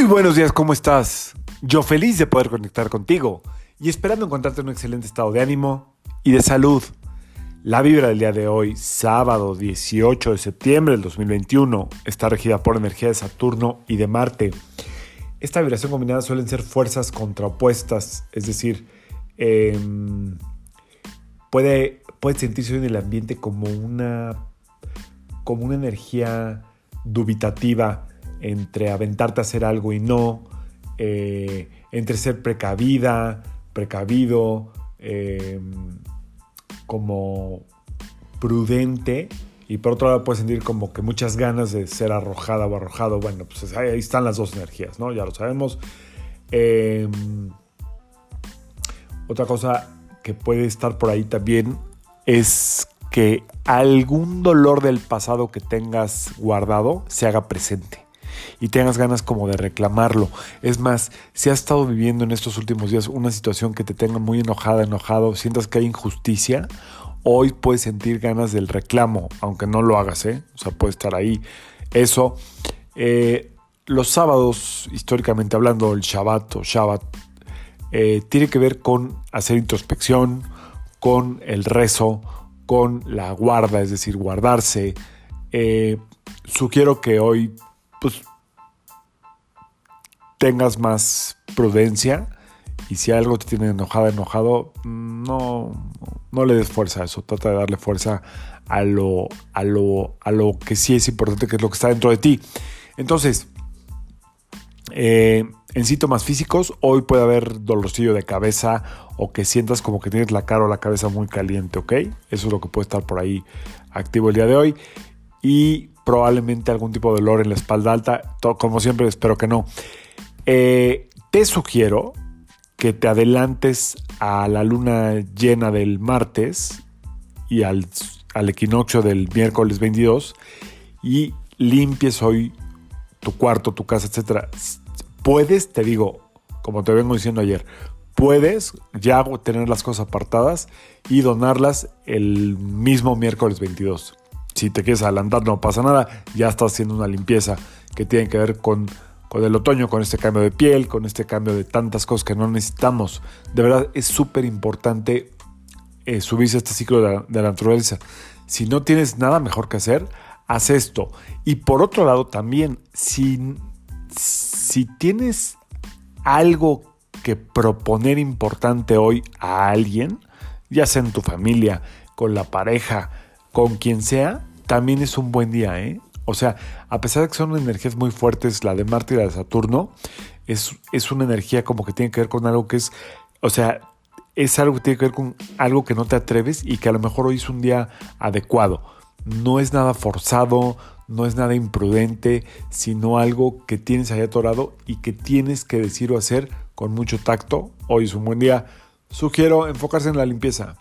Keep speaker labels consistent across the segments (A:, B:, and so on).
A: Muy buenos días, ¿cómo estás? Yo feliz de poder conectar contigo y esperando encontrarte en un excelente estado de ánimo y de salud. La vibra del día de hoy, sábado 18 de septiembre del 2021, está regida por energía de Saturno y de Marte. Esta vibración combinada suelen ser fuerzas contrapuestas, es decir, em, puede, puede sentirse en el ambiente como una, como una energía dubitativa entre aventarte a hacer algo y no, eh, entre ser precavida, precavido, em, como prudente y por otro lado puedes sentir como que muchas ganas de ser arrojada o arrojado. Bueno, pues ahí están las dos energías, ¿no? Ya lo sabemos. Em, otra cosa que puede estar por ahí también es que algún dolor del pasado que tengas guardado se haga presente y tengas ganas como de reclamarlo. Es más, si has estado viviendo en estos últimos días una situación que te tenga muy enojada, enojado, sientas que hay injusticia, hoy puedes sentir ganas del reclamo, aunque no lo hagas, ¿eh? O sea, puede estar ahí. Eso. Eh, los sábados, históricamente hablando, el Shabbat o Shabbat, eh, tiene que ver con hacer introspección, con el rezo, con la guarda, es decir, guardarse. Eh, sugiero que hoy pues, tengas más prudencia y si algo te tiene enojada, enojado, no, no le des fuerza a eso, trata de darle fuerza a lo, a, lo, a lo que sí es importante, que es lo que está dentro de ti. Entonces, eh, en síntomas físicos, hoy puede haber dolorcillo de cabeza o que sientas como que tienes la cara o la cabeza muy caliente, ¿ok? Eso es lo que puede estar por ahí activo el día de hoy. Y probablemente algún tipo de dolor en la espalda alta, como siempre espero que no. Eh, te sugiero que te adelantes a la luna llena del martes y al, al equinoccio del miércoles 22 y limpies hoy tu cuarto, tu casa, etc. Puedes, te digo, como te vengo diciendo ayer, puedes ya tener las cosas apartadas y donarlas el mismo miércoles 22. Si te quieres adelantar, no pasa nada, ya estás haciendo una limpieza que tiene que ver con con el otoño, con este cambio de piel, con este cambio de tantas cosas que no necesitamos. De verdad es súper importante eh, subirse a este ciclo de la, naturaleza. Si no tienes nada mejor que hacer, haz esto. Y por otro lado también, si, si tienes algo que proponer importante hoy a alguien, ya sea en tu familia, con la pareja, con quien sea, también es un buen día, ¿eh? O sea, a pesar de que son energías muy fuertes, la de Marte y la de Saturno, es, es una energía como que tiene que ver con algo que es, o sea, es algo que tiene que ver con algo que no te atreves y que a lo mejor hoy es un día adecuado. No es nada forzado, no es nada imprudente, sino algo que tienes ahí atorado y que tienes que decir o hacer con mucho tacto. Hoy es un buen día. Sugiero enfocarse en la limpieza.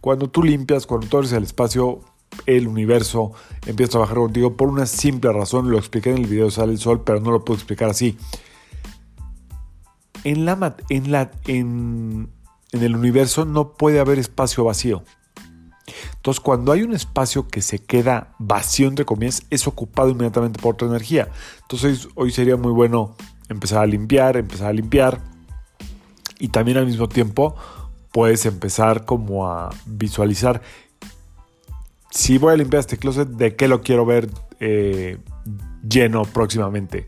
A: Cuando tú limpias, cuando tú abres el espacio, el universo empieza a trabajar contigo por una simple razón. Lo expliqué en el video Sale el Sol, pero no lo puedo explicar así. En, la, en, la, en, en el universo no puede haber espacio vacío. Entonces, cuando hay un espacio que se queda vacío, entre comillas, es ocupado inmediatamente por otra energía. Entonces, hoy sería muy bueno empezar a limpiar, empezar a limpiar. Y también al mismo tiempo puedes empezar como a visualizar si voy a limpiar este closet, ¿de qué lo quiero ver eh, lleno próximamente?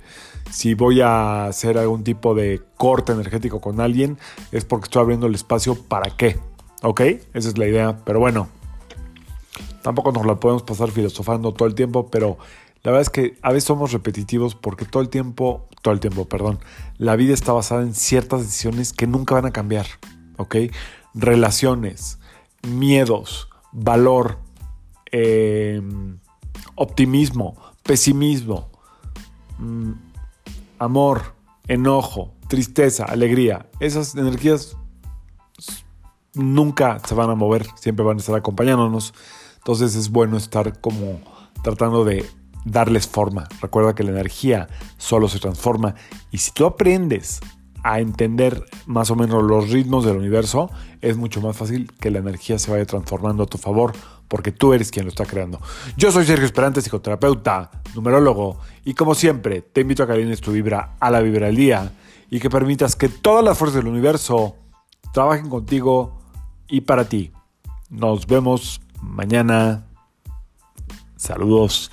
A: Si voy a hacer algún tipo de corte energético con alguien, es porque estoy abriendo el espacio para qué. ¿Ok? Esa es la idea. Pero bueno, tampoco nos la podemos pasar filosofando todo el tiempo, pero la verdad es que a veces somos repetitivos porque todo el tiempo, todo el tiempo, perdón, la vida está basada en ciertas decisiones que nunca van a cambiar. ¿Ok? Relaciones, miedos, valor, Em, optimismo, pesimismo, mm, amor, enojo, tristeza, alegría. Esas energías nunca se van a mover, siempre van a estar acompañándonos. Entonces es bueno estar como tratando de darles forma. Recuerda que la energía solo se transforma y si tú aprendes a entender más o menos los ritmos del universo, es mucho más fácil que la energía se vaya transformando a tu favor, porque tú eres quien lo está creando. Yo soy Sergio Esperante, psicoterapeuta, numerólogo, y como siempre, te invito a que alines tu vibra a la vibra del día y que permitas que todas las fuerzas del universo trabajen contigo y para ti. Nos vemos mañana. Saludos.